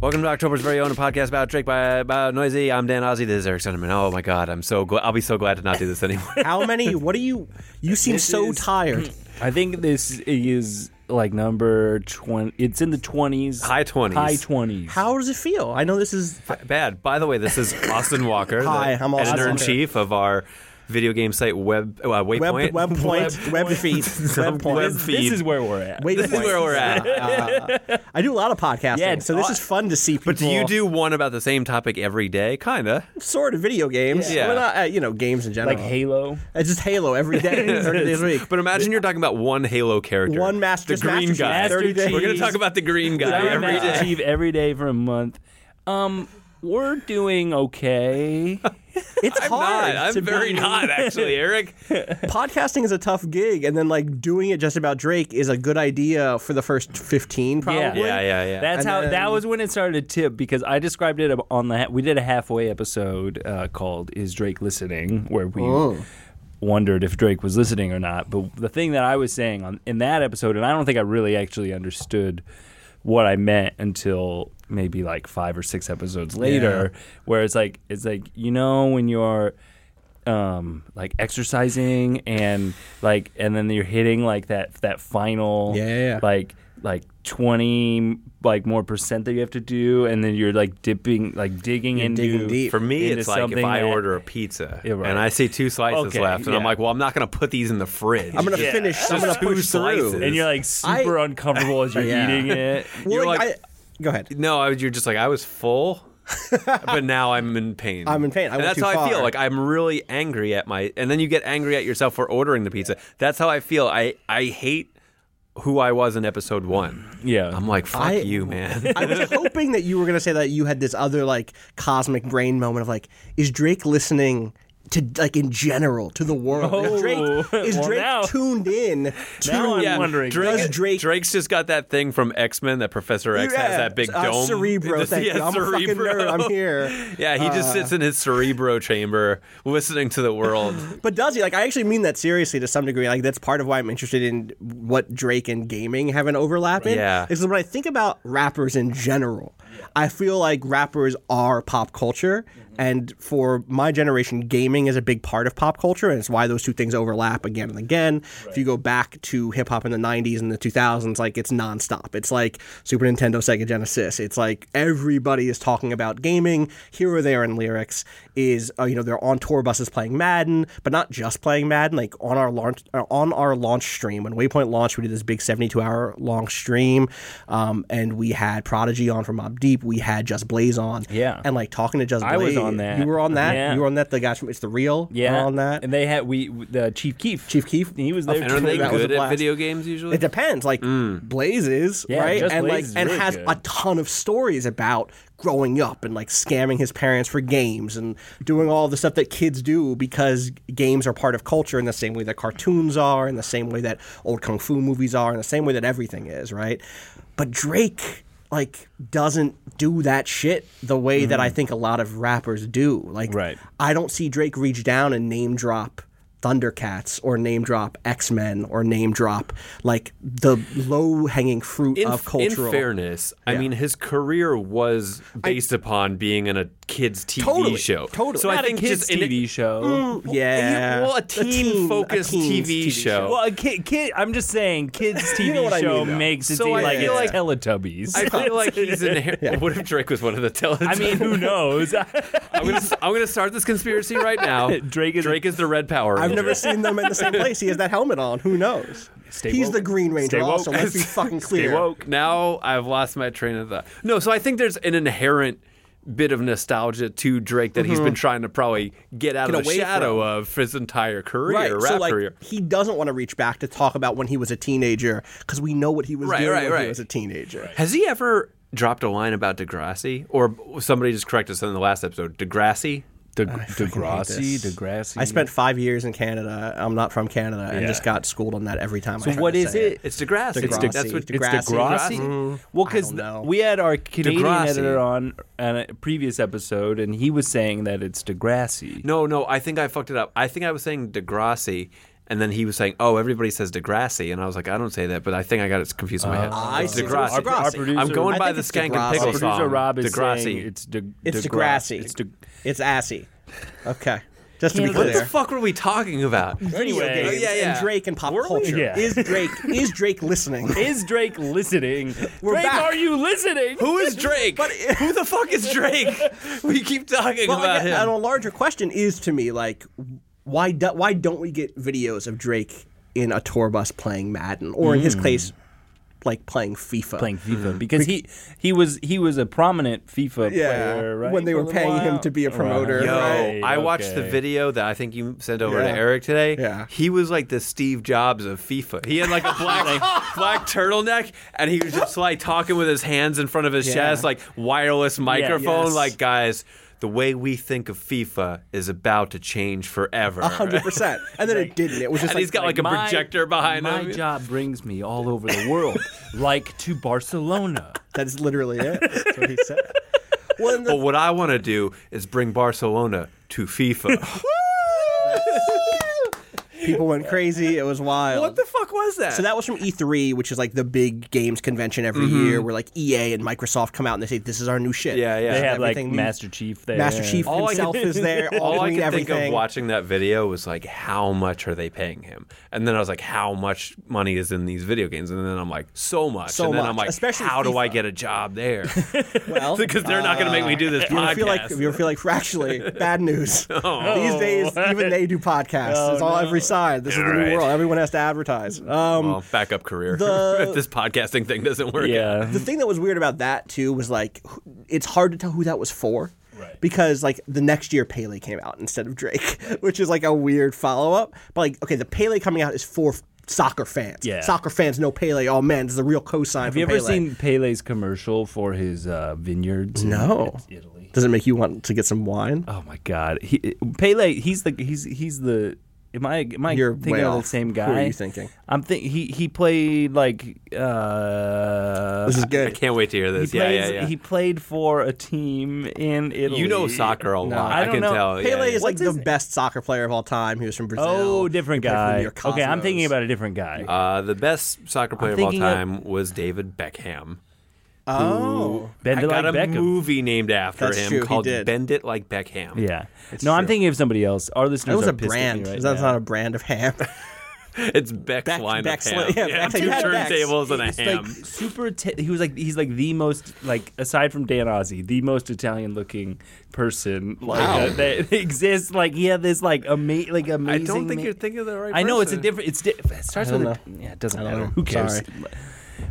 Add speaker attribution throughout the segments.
Speaker 1: Welcome to October's very own podcast about Drake by about Noisey. I'm Dan Ozzi. This is Eric Sundermann. Oh my God, I'm so gl- I'll be so glad to not do this anymore.
Speaker 2: How many? What do you? You seem
Speaker 3: This
Speaker 2: so
Speaker 3: is-
Speaker 2: tired.
Speaker 3: I think this is like number 20. It's in the 20s.
Speaker 1: High 20s.
Speaker 3: High 20s.
Speaker 2: How does it feel? I know this is.
Speaker 1: Bad. By the way, this is Austin Walker,
Speaker 2: Hi,
Speaker 1: the
Speaker 2: I'm Austin
Speaker 1: editor in chief of our video game site Web uh, Waypoint.
Speaker 2: Web, web point, web, feed, web point.
Speaker 1: Web
Speaker 3: This,
Speaker 1: feed.
Speaker 3: this is where we're at.
Speaker 2: Wait,
Speaker 1: This is where we're at.
Speaker 2: I do a lot of podcasting,
Speaker 3: Yeah,
Speaker 2: so this
Speaker 3: uh,
Speaker 2: is fun to see people.
Speaker 1: But do you do one about the same topic every day? Kinda.
Speaker 2: sort of video games?
Speaker 1: Yeah.
Speaker 2: Well, not, uh, you know, games in general.
Speaker 3: like Halo.
Speaker 2: It's just Halo every day, thirty days a week.
Speaker 1: But imagine you're talking about one Halo character.
Speaker 2: One master,
Speaker 1: the green
Speaker 2: Master Chief,
Speaker 1: guy.
Speaker 2: thirty days.
Speaker 1: We're gonna talk about the green guy
Speaker 3: Yeah,
Speaker 1: every
Speaker 3: Master
Speaker 1: day.
Speaker 3: Chief every day for a month. Um, we're doing okay.
Speaker 2: It's
Speaker 1: I'm
Speaker 2: hard.
Speaker 1: not. I'm
Speaker 2: to
Speaker 1: very
Speaker 2: be-
Speaker 1: not actually, Eric.
Speaker 2: Podcasting is a tough gig, and then like doing it just about Drake is a good idea for the first fifteen, probably.
Speaker 3: Yeah.
Speaker 1: Yeah, yeah, yeah.
Speaker 3: That's
Speaker 2: And
Speaker 3: how.
Speaker 2: then-
Speaker 3: that was when it started to tip because I described it on the. We did a halfway episode uh, called "Is Drake Listening?" where we
Speaker 2: Oh.
Speaker 3: wondered if Drake was listening or not. But the thing that I was saying on in that episode, and I don't think I really actually understood what I meant until maybe like five or six episodes later, where it's like it's like you know when you're um like exercising and like and then you're hitting like that that final
Speaker 2: Yeah, yeah, yeah.
Speaker 3: like like 20 like more percent that you have to do and then you're like dipping like digging
Speaker 2: You're
Speaker 3: into
Speaker 2: digging deep.
Speaker 1: For me,
Speaker 3: into
Speaker 1: it's like if I
Speaker 3: that-
Speaker 1: order a pizza
Speaker 3: Yeah, right.
Speaker 1: and I see two slices
Speaker 3: Okay,
Speaker 1: left, and I'm like, well, I'm not going to put these in the fridge.
Speaker 2: I'm gonna
Speaker 3: Yeah.
Speaker 2: finish. I'm
Speaker 1: Just
Speaker 2: gonna
Speaker 1: two
Speaker 2: push
Speaker 1: slices.
Speaker 2: through.
Speaker 3: and you're like super uncomfortable as you're
Speaker 2: Yeah.
Speaker 3: eating it
Speaker 2: Well,
Speaker 1: You're
Speaker 2: like,
Speaker 1: like-
Speaker 2: I, go ahead.
Speaker 1: No, I you're just like I was full, but now I'm in pain.
Speaker 2: I'm in pain. I
Speaker 1: and that's
Speaker 2: too
Speaker 1: how I feel. Like I'm really angry at my, and then you get angry at yourself for ordering the pizza. That's how I feel. I I hate who I was in episode one.
Speaker 3: yeah
Speaker 1: I'm like, fuck
Speaker 2: I-
Speaker 1: you, man.
Speaker 2: I was hoping that you were gonna say that you had this other like cosmic brain moment of like, is Drake listening to like in general to the world?
Speaker 3: Oh,
Speaker 2: is Drake, is
Speaker 3: well,
Speaker 2: Drake
Speaker 3: now-
Speaker 2: tuned in to
Speaker 3: Now I'm
Speaker 1: yeah,
Speaker 3: wondering.
Speaker 1: Drake,
Speaker 2: Does Drake-
Speaker 1: Drake's just got that thing from X Men that Professor X has that big
Speaker 2: uh,
Speaker 1: dome.
Speaker 2: Cerebro, thank
Speaker 1: yeah,
Speaker 2: you. I'm a fucking
Speaker 1: Cerebro.
Speaker 2: nerd. I'm here.
Speaker 1: Yeah, he just sits in his cerebro chamber listening to the world.
Speaker 2: But does he? Like, I actually mean that seriously to some degree. Like, that's part of why I'm interested in what Drake and gaming have an overlap in.
Speaker 1: Yeah.
Speaker 2: Is when I think about rappers in general, I feel like rappers are pop culture. And for my generation, gaming is a big part of pop culture, and it's why those two things overlap again and again. If you go back to hip hop in the '90s and the 2000s, like it's nonstop. It's like Super Nintendo, Sega Genesis. It's like everybody is talking about gaming here or there in lyrics. Is uh, you know they're on tour buses playing Madden, but not just playing Madden. Like on our launch uh, on our launch stream when Waypoint launched, we did this big 72 hour long stream, um, and we had Prodigy on from Mobb Deep. We had Just Blaze on,
Speaker 3: Yeah.
Speaker 2: and like talking to Just
Speaker 3: I
Speaker 2: Blaze.
Speaker 3: was on that.
Speaker 2: You were on that.
Speaker 3: Yeah.
Speaker 2: You were on that. The guys from It's the Real.
Speaker 3: yeah
Speaker 2: were on that.
Speaker 3: and they had we the Chief Keef
Speaker 2: Chief Keef.
Speaker 3: he was there
Speaker 1: And are
Speaker 3: too.
Speaker 1: they
Speaker 2: That was a
Speaker 1: good at video games usually?
Speaker 2: It depends. Like mm. Blaze is
Speaker 3: Yeah,
Speaker 2: right,
Speaker 3: Just
Speaker 2: and
Speaker 3: Blaze
Speaker 2: like
Speaker 3: is
Speaker 2: and
Speaker 3: really
Speaker 2: has
Speaker 3: good.
Speaker 2: a ton of stories about growing up and like scamming his parents for games and doing all the stuff that kids do because games are part of culture in the same way that cartoons are, in the same way that old kung fu movies are, in the same way that everything is, right? But Drake like doesn't do that shit the way that I mm. think a lot of rappers do. Like
Speaker 3: Right.
Speaker 2: I don't see Drake reach down and name drop Thundercats or name drop X Men or name drop like the low hanging fruit
Speaker 1: In,
Speaker 2: of cultural.
Speaker 1: in fairness, I mean, his career was based upon being in a kids' TV
Speaker 2: Totally,
Speaker 1: show.
Speaker 2: totally.
Speaker 1: So
Speaker 3: Not
Speaker 1: I think
Speaker 3: a kids
Speaker 1: just in
Speaker 3: TV show.
Speaker 2: Mm, yeah,
Speaker 1: well, a
Speaker 2: A teen-
Speaker 1: teen-focused
Speaker 2: a teen's
Speaker 1: TV show.
Speaker 3: Well, a kid, kid, I'm just saying, kids TV
Speaker 2: know what I
Speaker 3: show
Speaker 2: mean,
Speaker 3: makes it
Speaker 1: So
Speaker 3: seem
Speaker 1: I
Speaker 3: like it's
Speaker 1: like-
Speaker 3: Teletubbies.
Speaker 1: I feel like he's in. What if Drake was one of the Teletubbies?
Speaker 3: I mean, who knows?
Speaker 1: I'm gonna I'm gonna start this conspiracy right now.
Speaker 3: Drake is-
Speaker 1: Drake is the Red Power.
Speaker 2: I've never seen them in the same place. He has that helmet on. Who knows?
Speaker 3: Stay
Speaker 2: He's
Speaker 3: woke.
Speaker 2: the Green Ranger.
Speaker 3: Stay woke.
Speaker 2: Also, let's be fucking
Speaker 3: Stay
Speaker 2: clear.
Speaker 3: woke.
Speaker 1: Now I've lost my train of thought. No, so I think there's an inherent bit of nostalgia to Drake that he's been trying to probably get out
Speaker 2: Mm-hmm. Get
Speaker 1: of the shadow
Speaker 2: from.
Speaker 1: of for his entire career,
Speaker 2: Right.
Speaker 1: rap
Speaker 2: so like
Speaker 1: career.
Speaker 2: he doesn't want to reach back to talk about when he was a teenager because we know what he was
Speaker 1: Right,
Speaker 2: doing
Speaker 1: right,
Speaker 2: when
Speaker 1: right.
Speaker 2: he was a teenager.
Speaker 1: Has he ever dropped a line about Degrassi, or somebody just corrected us in the last episode? Degrassi.
Speaker 3: De-
Speaker 2: fucking hate
Speaker 3: Degrassi. Degrassi.
Speaker 2: I spent five years in Canada. I'm not from Canada, and
Speaker 3: Yeah.
Speaker 2: just got schooled on that every time.
Speaker 3: So
Speaker 2: I tried
Speaker 3: what
Speaker 2: to
Speaker 3: is
Speaker 2: say
Speaker 3: it?
Speaker 1: It's Degrassi.
Speaker 2: Degrassi.
Speaker 1: It's, that's what
Speaker 2: It's
Speaker 3: It's
Speaker 2: Degrassi.
Speaker 3: Degrassi. Mm-hmm. Well, because we had our Canadian
Speaker 1: Degrassi.
Speaker 3: editor on on a previous episode, and he was saying that it's Degrassi.
Speaker 1: No, no, I think I fucked it up. I think I was saying Degrassi, and then he was saying, "Oh, everybody says Degrassi," and I was like, "I don't say that," but I think I got it confused in my head.
Speaker 2: Ah, I
Speaker 1: It's
Speaker 2: see.
Speaker 1: Degrassi.
Speaker 2: Our- our producer-
Speaker 1: I'm going by the
Speaker 2: it's
Speaker 1: Skank and
Speaker 2: Degrassi.
Speaker 1: Pickle
Speaker 3: Our producer
Speaker 1: song.
Speaker 3: Rob is
Speaker 1: Degrassi.
Speaker 3: saying it's De-
Speaker 2: It's
Speaker 3: Degrassi.
Speaker 2: Degrassi.
Speaker 3: It's De-
Speaker 2: It's assy. Okay. Just to be
Speaker 3: clear.
Speaker 1: what the fuck were we talking about?
Speaker 2: Video
Speaker 3: Anyway.
Speaker 2: games
Speaker 1: Oh, yeah, yeah.
Speaker 2: and Drake and pop
Speaker 3: Were
Speaker 2: culture.
Speaker 3: Yeah.
Speaker 2: Is Drake is Drake listening?
Speaker 3: is Drake listening?
Speaker 2: We're
Speaker 3: Drake,
Speaker 2: back.
Speaker 3: are you listening?
Speaker 1: Who is Drake? but, Who the fuck is Drake? we keep talking
Speaker 2: Well,
Speaker 1: about
Speaker 2: I guess- and a larger question is to me like, why do, why don't we get videos of Drake in a tour bus playing Madden, or in his hmm. case, like playing FIFA?
Speaker 3: Playing FIFA hmm. because he he was he was a prominent FIFA
Speaker 2: Yeah,
Speaker 3: player, right?
Speaker 2: when they
Speaker 3: for a
Speaker 2: were
Speaker 3: little
Speaker 2: paying him
Speaker 3: while?
Speaker 2: to be a promoter.
Speaker 3: Right.
Speaker 1: Yo,
Speaker 3: Right,
Speaker 1: I watched the
Speaker 3: okay.
Speaker 1: video that I think you sent over
Speaker 2: Yeah.
Speaker 1: to Eric today.
Speaker 2: Yeah.
Speaker 1: He was like the Steve Jobs of FIFA. He had like a black black turtleneck and he was just like talking with his hands in front of his
Speaker 2: Yeah.
Speaker 1: chest, like wireless microphone.
Speaker 2: Yes.
Speaker 1: Like, guys, the way we think of FIFA is about to change forever.
Speaker 2: A hundred percent. And then it didn't. It was just
Speaker 1: And
Speaker 2: like,
Speaker 1: he's got like a
Speaker 3: My-
Speaker 1: projector behind
Speaker 3: my
Speaker 1: him.
Speaker 3: My job brings me all over the world, like to Barcelona.
Speaker 2: that's literally it. That's what he said. Well, the,
Speaker 1: But what I want to do is bring Barcelona to FIFA.
Speaker 2: People went crazy. It was wild.
Speaker 1: what the fuck was that?
Speaker 2: So that was from E3, which is like the big games convention every mm-hmm. year, where like EA and Microsoft come out and they say, "This is our new shit."
Speaker 1: Yeah, yeah.
Speaker 3: They
Speaker 1: They
Speaker 3: have like Master Chief there.
Speaker 2: Master Chief
Speaker 1: All
Speaker 2: himself
Speaker 1: can-
Speaker 2: is there. All,
Speaker 1: All I
Speaker 2: doing
Speaker 1: could think of watching that video was like, how much are they paying him? And then I was like, how much money is in these video games? And then I'm like, so much.
Speaker 2: So
Speaker 1: and then
Speaker 2: much,
Speaker 1: I'm like,
Speaker 2: especially
Speaker 1: how do I get a job there?
Speaker 2: well,
Speaker 1: Because they're not going to make me do this
Speaker 2: You
Speaker 1: podcast.
Speaker 2: feel like you feel like actually bad news?
Speaker 1: Oh.
Speaker 2: These days, even they do podcasts. Oh, it's all every side. This is the
Speaker 1: Right.
Speaker 2: new world. Everyone has to advertise. Um,
Speaker 1: well, backup career.
Speaker 2: the-
Speaker 1: if this podcasting thing doesn't work.
Speaker 3: Yeah.
Speaker 2: the thing that was weird about that too was like it's hard to tell who that was for. Because like the next year Pele came out instead of Drake, which is like a weird follow up. But like okay, the Pele coming out is for soccer fans.
Speaker 3: Yeah.
Speaker 2: Soccer fans know Pele. Oh man, this is a real cosign.
Speaker 3: Have you ever seen Pele's commercial for his uh, vineyards? in
Speaker 2: No.
Speaker 3: Italy.
Speaker 2: Does it make you want to get some wine?
Speaker 3: Oh my God, he, Pele. He's the he's he's the. Am I am I
Speaker 2: You're
Speaker 3: thinking of
Speaker 2: off.
Speaker 3: the same guy?
Speaker 2: Who
Speaker 3: guy?
Speaker 2: are you thinking?
Speaker 3: I'm think he he played like uh
Speaker 2: This is good.
Speaker 1: I
Speaker 2: good.
Speaker 1: can't wait to hear
Speaker 3: he
Speaker 1: this. Yeah,
Speaker 3: plays,
Speaker 1: yeah, yeah.
Speaker 3: he played for a team in Italy.
Speaker 1: you know soccer a lot.
Speaker 3: I
Speaker 1: I,
Speaker 3: don't
Speaker 1: can
Speaker 3: know.
Speaker 1: tell. yeah,
Speaker 2: Pele
Speaker 1: yeah.
Speaker 2: is like
Speaker 3: What's
Speaker 2: the
Speaker 3: his-
Speaker 2: best soccer player of all time. He was from Brazil.
Speaker 3: Oh, different
Speaker 2: He played for the
Speaker 3: guy.
Speaker 2: New York
Speaker 3: Okay, I'm thinking about a different guy.
Speaker 1: Uh, the best soccer player of all
Speaker 3: thinking of-
Speaker 1: time was David Beckham.
Speaker 2: Oh,
Speaker 3: Bend
Speaker 1: I
Speaker 3: it
Speaker 1: got
Speaker 3: like
Speaker 1: a
Speaker 3: Beckham.
Speaker 1: movie named after
Speaker 2: That's
Speaker 1: him
Speaker 2: true, he
Speaker 1: called
Speaker 2: did.
Speaker 1: Bend It Like Beckham.
Speaker 3: Yeah. No, I'm
Speaker 2: true.
Speaker 3: thinking of somebody else. Our listeners
Speaker 2: that was
Speaker 3: are
Speaker 2: a
Speaker 3: pissed at
Speaker 2: brand.
Speaker 3: right
Speaker 2: That's
Speaker 3: now.
Speaker 2: not a brand of ham.
Speaker 1: It's Beck's
Speaker 2: Beck-
Speaker 1: line
Speaker 2: Beck's
Speaker 1: of
Speaker 2: li- yeah, Beck's-
Speaker 1: two
Speaker 2: you had Beck's.
Speaker 1: turntables and a
Speaker 3: It's
Speaker 1: ham.
Speaker 3: like super. Ita- he was like he's like the most like aside from Dan Ozzi, the most Italian looking person like
Speaker 2: Wow.
Speaker 3: uh, that exists. Like he had this like ama- like amazing.
Speaker 1: I don't think
Speaker 3: ma-
Speaker 1: you're thinking of the right
Speaker 3: I know it's a
Speaker 1: person.
Speaker 3: different. It's di- it starts
Speaker 2: I
Speaker 3: with
Speaker 2: don't
Speaker 3: a, yeah. It doesn't
Speaker 2: I don't
Speaker 3: matter.
Speaker 2: know.
Speaker 3: Who cares?
Speaker 2: Sorry.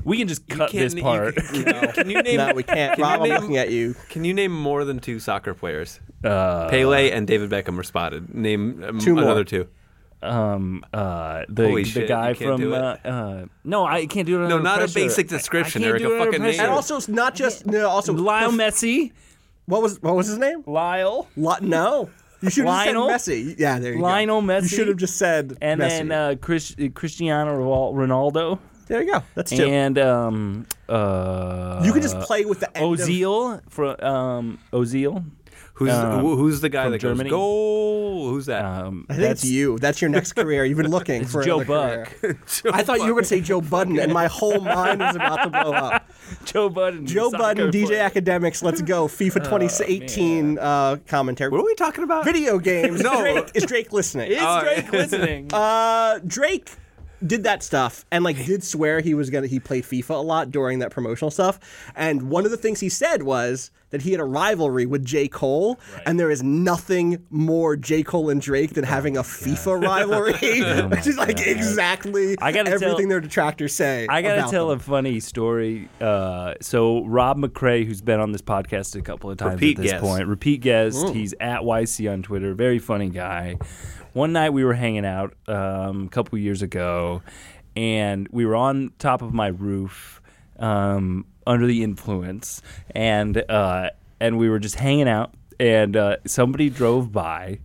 Speaker 3: We can just cut
Speaker 1: can't-
Speaker 3: this
Speaker 1: you
Speaker 3: part.
Speaker 1: can- Can you name?
Speaker 2: no, we can't.
Speaker 1: Can you
Speaker 2: Rob, I'm looking at you.
Speaker 1: Can you name more than two soccer players?
Speaker 3: uh,
Speaker 1: Pele and David Beckham are spotted. Name um,
Speaker 2: Two more.
Speaker 1: another two.
Speaker 3: um uh the
Speaker 1: Holy
Speaker 3: the
Speaker 1: shit,
Speaker 3: guy
Speaker 1: you can't
Speaker 3: from
Speaker 1: do
Speaker 3: uh,
Speaker 1: it?
Speaker 3: uh no I can't do it.
Speaker 1: No,
Speaker 3: under
Speaker 1: not a
Speaker 3: pressure.
Speaker 1: basic
Speaker 3: I- I
Speaker 1: description, Eric, a fucking name.
Speaker 2: And also, it's not just no. Also,
Speaker 3: Lyle Messi,
Speaker 2: what was what was his name?
Speaker 3: Lyle.
Speaker 2: Lo- no, you should have said Messi. Yeah, there you
Speaker 3: Lionel
Speaker 2: go.
Speaker 3: Messi?
Speaker 2: You should have just said
Speaker 3: and
Speaker 2: Messi.
Speaker 3: then uh, Chris, Cristiano Ronaldo,
Speaker 2: there you go. That's two.
Speaker 3: and um, uh,
Speaker 2: you can just play with the end of-
Speaker 3: Ozil from um, Ozil.
Speaker 1: Who's who- who's the guy
Speaker 3: from
Speaker 1: that
Speaker 3: Germany.
Speaker 1: goes goal? Who's that?
Speaker 3: Um,
Speaker 2: I think it's you. That's your next career. You've been looking
Speaker 3: It's
Speaker 2: for
Speaker 3: Joe
Speaker 2: another career.
Speaker 3: Buck.
Speaker 2: I thought you were going to say Joe Budden, and my whole mind was about to blow up.
Speaker 3: Joe Budden.
Speaker 2: Joe Budden, DJ
Speaker 3: player.
Speaker 2: Akademiks, let's go. FIFA 2018 uh, commentary.
Speaker 1: what are we talking about?
Speaker 2: Video games.
Speaker 1: No.
Speaker 2: Drake, is Drake listening?
Speaker 3: Is Drake listening?
Speaker 2: Uh, Drake did that stuff and like did swear he was gonna he played FIFA a lot during that promotional stuff. And one of the things he said was that he had a rivalry with J. Cole, and there is nothing more J. Cole and Drake than having a FIFA rivalry, which is like exactly
Speaker 3: I gotta
Speaker 2: everything
Speaker 3: tell-
Speaker 2: their detractors say.
Speaker 3: I gotta
Speaker 2: about
Speaker 3: tell
Speaker 2: them.
Speaker 3: a funny story. Uh, so Rob McCrae, who's been on this podcast a couple of times
Speaker 1: Repeat
Speaker 3: at this
Speaker 1: guest.
Speaker 3: point, repeat guest. He's at YC on Twitter. Very funny guy. One night we were hanging out um, a couple years ago, and we were on top of my roof um, under the influence, and uh, and we were just hanging out, and uh, somebody drove by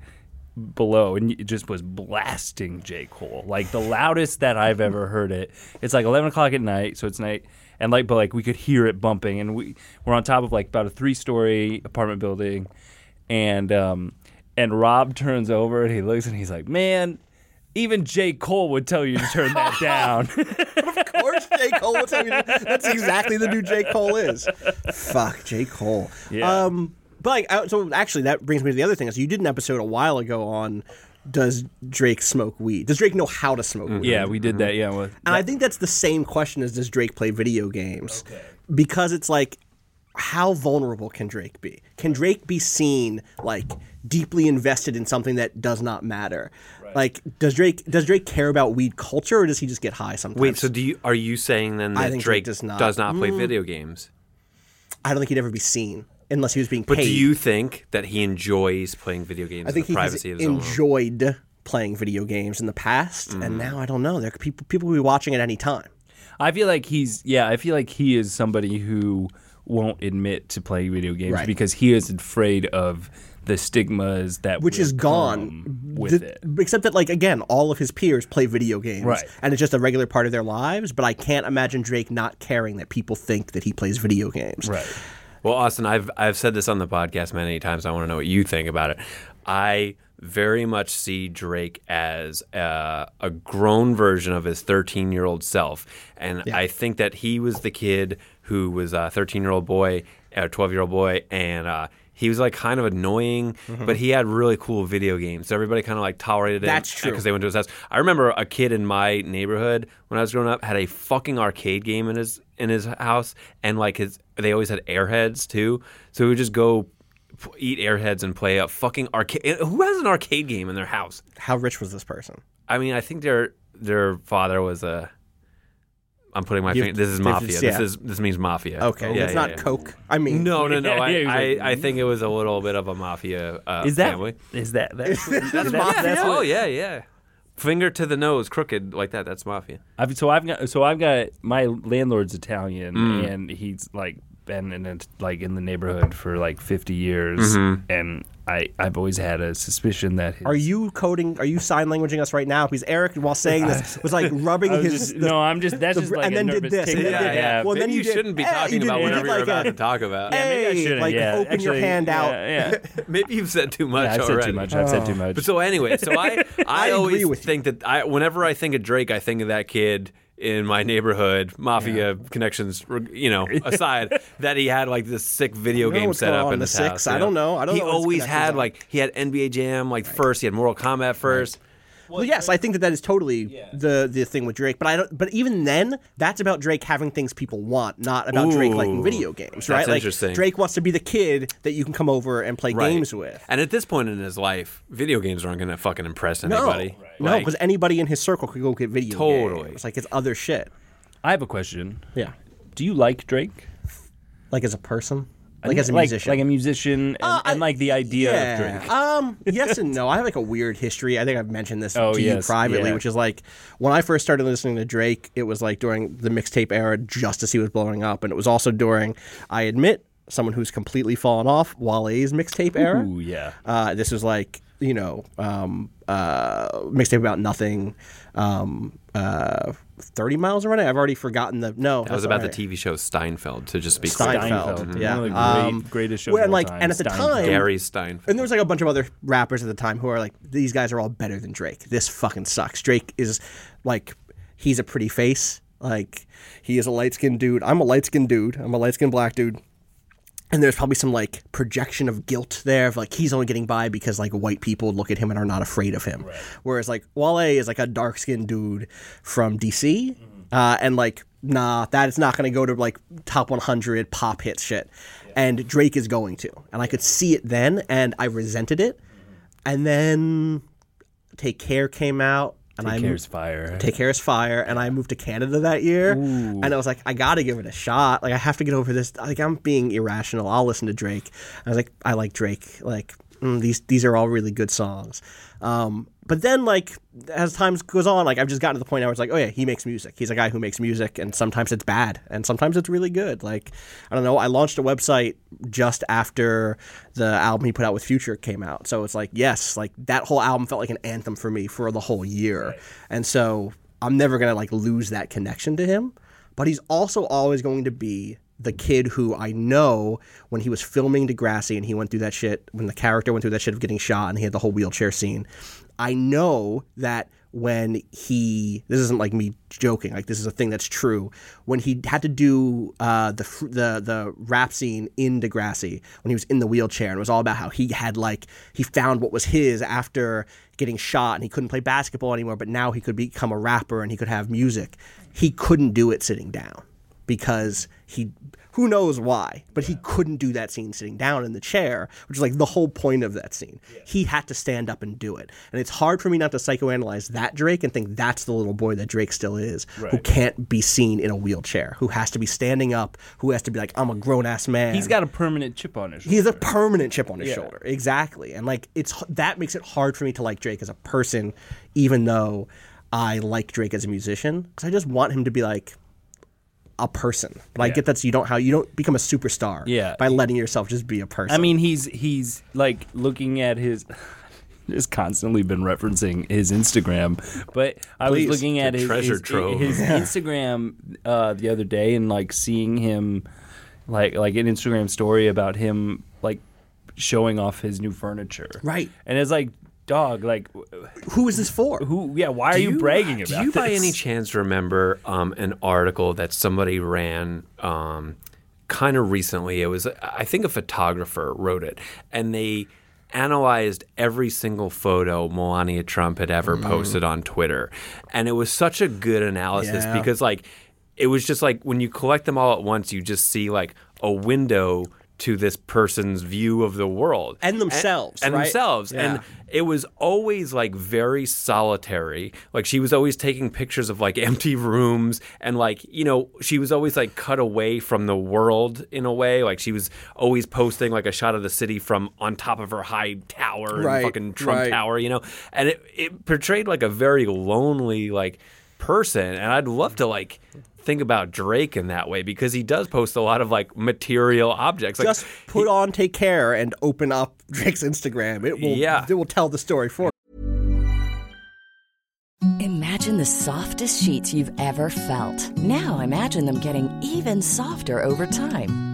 Speaker 3: below and it just was blasting J. Cole. Like the loudest that I've ever heard it. It's like eleven o'clock at night, so it's night and like but like we could hear it bumping and we we're on top of like about a three story apartment building and um and Rob turns over and he looks and he's like, Man, even J. Cole would tell you to turn that down.
Speaker 2: Of course, J. Cole. would tell you that. That's exactly the dude J. Cole is. Fuck, J. Cole.
Speaker 3: Yeah.
Speaker 2: Um, but like, so actually, that brings me to the other thing. So you did an episode a while ago on does Drake smoke weed? Does Drake know how to smoke weed?
Speaker 3: yeah, we did that, yeah. With,
Speaker 2: And I think that's the same question as does Drake play video games? Because it's like, how vulnerable can Drake be? Can Drake be seen like deeply invested in something that does not matter? Like, does Drake does Drake care about weed culture, or does he just get high sometimes?
Speaker 1: Wait, so do you are you saying then that
Speaker 2: Drake
Speaker 1: Drake
Speaker 2: does not.
Speaker 1: does not play video games?
Speaker 2: I don't think he'd ever be seen unless he was being Paid.
Speaker 1: But do you think that he enjoys playing video games
Speaker 2: I think
Speaker 1: in
Speaker 2: he
Speaker 1: the
Speaker 2: has
Speaker 1: privacy of his own
Speaker 2: enjoyed playing video games in the past,
Speaker 1: Mm-hmm.
Speaker 2: and now I don't know. There could people people will be watching at any time.
Speaker 3: I feel like he's yeah. I feel like he is somebody who won't admit to playing video games
Speaker 2: Right.
Speaker 3: because he is afraid of the stigmas that
Speaker 2: which
Speaker 3: will
Speaker 2: is gone
Speaker 3: with
Speaker 2: The-
Speaker 3: it.
Speaker 2: Except that, like again, all of his peers play video games,
Speaker 3: Right.
Speaker 2: And it's just a regular part of their lives. But I can't imagine Drake not caring that people think that he plays video games.
Speaker 3: Right.
Speaker 1: Well, Austin, I've I've said this on the podcast many times. I want to know what you think about it. I very much see Drake as uh, a grown version of his 13 year old self, and I think that he was the kid who was a 13 year old boy, a 12 year old boy, and. Uh, he was like kind of annoying, but he had really cool video games. So everybody kind of like tolerated him.
Speaker 2: That's true.
Speaker 1: Because they went to his house. I remember a kid in my neighborhood when I was growing up had a fucking arcade game in his in his house, and like his they always had airheads too. So we would just go p- eat airheads and play a fucking arcade. Who has an arcade game in their house?
Speaker 2: How rich was this person?
Speaker 1: I mean, I think their their father was a. I'm putting my
Speaker 2: You-
Speaker 1: finger. This is
Speaker 2: this
Speaker 1: mafia.
Speaker 2: is-
Speaker 1: This
Speaker 2: yeah.
Speaker 1: is this means mafia.
Speaker 2: Okay,
Speaker 1: Yeah,
Speaker 2: it's
Speaker 1: yeah,
Speaker 2: not
Speaker 1: yeah.
Speaker 2: Coke. I mean,
Speaker 1: No, no, no. I,
Speaker 3: yeah,
Speaker 1: I, I think it was a little bit of a mafia uh,
Speaker 3: Is that
Speaker 1: family.
Speaker 3: is that that's,
Speaker 2: That's
Speaker 3: that-
Speaker 2: mafia?
Speaker 3: that's
Speaker 1: oh yeah, yeah. Finger to the nose, crooked like that. That's mafia.
Speaker 3: I've, so I've got so I've got my landlord's Italian
Speaker 1: Mm.
Speaker 3: and he's like been in it, like in the neighborhood for like 50 years
Speaker 1: Mm-hmm.
Speaker 3: and I I've always had a suspicion that his,
Speaker 2: Are you coding? Are you sign languaging us right now? Because Eric, while saying this, was like rubbing
Speaker 3: was
Speaker 2: his.
Speaker 3: just-
Speaker 2: the-
Speaker 3: no, I'm just that's
Speaker 2: the-
Speaker 3: just like
Speaker 2: and
Speaker 3: a
Speaker 2: then did this,
Speaker 3: tick
Speaker 2: and then
Speaker 3: that
Speaker 2: did
Speaker 3: I
Speaker 2: Well,
Speaker 1: Maybe
Speaker 2: then you
Speaker 1: you
Speaker 2: did-
Speaker 1: shouldn't be
Speaker 2: eh,
Speaker 1: talking
Speaker 2: you
Speaker 1: about
Speaker 2: you did
Speaker 1: whatever you're
Speaker 2: like
Speaker 1: about to talk about.
Speaker 3: Yeah, maybe I shouldn't.
Speaker 2: like,
Speaker 3: yeah,
Speaker 2: open your
Speaker 3: Actually,
Speaker 2: hand out.
Speaker 3: Yeah, yeah.
Speaker 1: Maybe you've said too much
Speaker 3: Yeah, I've said too much. I've said too much.
Speaker 1: But so anyway, so I I,
Speaker 2: I
Speaker 1: always think that I whenever I think of Drake, I think of that kid in my neighborhood, mafia connections, you know, aside, that he had like this sick video
Speaker 2: I know
Speaker 1: game set up in
Speaker 2: the six.
Speaker 1: house.
Speaker 2: I
Speaker 1: you
Speaker 2: don't know. I don't
Speaker 1: he
Speaker 2: know
Speaker 1: always had like he had NBA Jam like first. He had Mortal Kombat first.
Speaker 2: Well, yes, I think that that is totally the the thing with Drake. But I don't. But even then, that's about Drake having things people want, not about Drake liking video games, right?
Speaker 1: that's
Speaker 2: like
Speaker 1: interesting.
Speaker 2: Drake wants to be the kid that you can come over and play
Speaker 1: Right.
Speaker 2: games with.
Speaker 1: And at this point in his life, video games aren't going to fucking impress
Speaker 2: No,
Speaker 1: anybody.
Speaker 2: no,
Speaker 1: Like,
Speaker 2: because anybody in his circle could go get video games.
Speaker 1: Totally.
Speaker 2: games. Like it's other shit.
Speaker 3: I have a question.
Speaker 2: Yeah,
Speaker 3: Do you like Drake?
Speaker 2: like as a person, like as a
Speaker 3: like,
Speaker 2: musician.
Speaker 3: like a musician, and,
Speaker 2: Uh, I-
Speaker 3: and like the idea
Speaker 2: yeah.
Speaker 3: of Drake.
Speaker 2: Um, yes and no. I have like a weird history. I think I've mentioned this
Speaker 3: Oh,
Speaker 2: to you privately,
Speaker 3: yeah.
Speaker 2: which is like when I first started listening to Drake, it was like during the mixtape era, just as he was blowing up, and it was also during, I admit, someone who's completely fallen off, Wale's mixtape era.
Speaker 3: Ooh, yeah.
Speaker 2: Uh, this was like you know, um, uh, mixtape about nothing, um, uh, thirty miles around it. I've already forgotten the no.
Speaker 1: That was about the TV show Steinfeld, to just be clear.
Speaker 2: Steinfeld.
Speaker 3: Steinfeld.
Speaker 2: Yeah,
Speaker 3: One of the
Speaker 2: Um,
Speaker 3: great, greatest shows.
Speaker 2: well,
Speaker 3: of all
Speaker 2: like,
Speaker 3: time,
Speaker 2: and at the
Speaker 3: Steinfeld.
Speaker 2: time-
Speaker 1: Gary Steinfeld.
Speaker 2: And there was like a bunch of other rappers at the time who are like, these guys are all better than Drake. This fucking sucks. Drake is like, he's a pretty face. Like, he is a light skinned dude. I'm a light skinned dude. I'm a light skinned black dude. And there's probably some like projection of guilt there of like he's only getting by because like white people look at him and are not afraid of him. Whereas like Wale is like a dark skinned dude from DC. Uh, and like, nah, that is not going to go to like top 100 pop hit shit. And Drake is going to. And I could see it then and I resented it. And then Take Care came out. And I
Speaker 3: Take Care's fire.
Speaker 2: Take Care is Fire, and I moved to Canada that year, and I was like, I got to give it a shot. Like, I have to get over this. Like, I'm being irrational. I'll listen to Drake. I was like, I like Drake. Like, mm, these these are all really good songs. Um, but then, like, as time goes on, like, I've just gotten to the point where it's like, oh yeah, he makes music. He's a guy who makes music, and sometimes it's bad, and sometimes it's really good. Like, I don't know. I launched a website just after the album he put out with Future came out, so it's like, yes, like that whole album felt like an anthem for me for the whole year, and so I'm never gonna like lose that connection to him. But he's also always going to be the kid who I know when he was filming Degrassi and he went through that shit, when the character went through that shit of getting shot and he had the whole wheelchair scene. I know that when he, this isn't like me joking, like this is a thing that's true. When he had to do uh, the the the rap scene in Degrassi, when he was in the wheelchair, and it was all about how he had like he found what was his after getting shot and he couldn't play basketball anymore, but now he could become a rapper and he could have music. He couldn't do it sitting down because he who knows why, but he couldn't do that scene sitting down in the chair, which is like the whole point of that scene. He had to stand up and do it. And it's hard for me not to psychoanalyze that Drake and think that's the little boy that Drake still is, who can't be seen in a wheelchair, who has to be standing up, who has to be like, I'm a grown ass man.
Speaker 3: He's got a permanent chip on his shoulder.
Speaker 2: He's a permanent chip on his shoulder. Exactly. And like it's that makes it hard for me to like Drake as a person even though I like Drake as a musician cuz I just want him to be like a person. But I get that's you don't how you don't become a superstar
Speaker 3: Yeah.
Speaker 2: by letting yourself just be a person.
Speaker 3: I mean, he's he's like looking at his. Just constantly been referencing his Instagram, but I
Speaker 2: Please.
Speaker 3: was looking at his,
Speaker 1: treasure
Speaker 3: his,
Speaker 1: trove.
Speaker 3: his Instagram uh, the other day and like seeing him, like like an Instagram story about him like showing off his new furniture,
Speaker 2: Right.
Speaker 3: And it's like, dog, like
Speaker 2: who is this for?
Speaker 3: who? Yeah, why are you, bragging about
Speaker 1: Do you by any chance remember um, an article that somebody ran um, kind of recently? It was, I think, a photographer wrote it, and they analyzed every single photo Melania Trump had ever posted on Twitter, and it was such a good analysis
Speaker 2: Yeah.
Speaker 1: because, like, it was just like when you collect them all at once, you just see like a window to this person's view of the world
Speaker 2: And themselves,
Speaker 1: and,
Speaker 2: right?
Speaker 1: themselves
Speaker 2: Yeah.
Speaker 1: and it was always like very solitary like she was always taking pictures of like empty rooms and like you know she was always like cut away from the world in a way like she was always posting like a shot of the city from on top of her high tower and fucking trump
Speaker 2: right.
Speaker 1: tower you know and it, it portrayed like a very lonely like person and i'd love to like think about drake in that way because he does post a lot of like material objects like
Speaker 2: Just put on Take Care and open up Drake's Instagram. It will
Speaker 1: Yeah.
Speaker 2: it will tell the story for
Speaker 4: Imagine the softest sheets you've ever felt. Now imagine them getting even softer over time.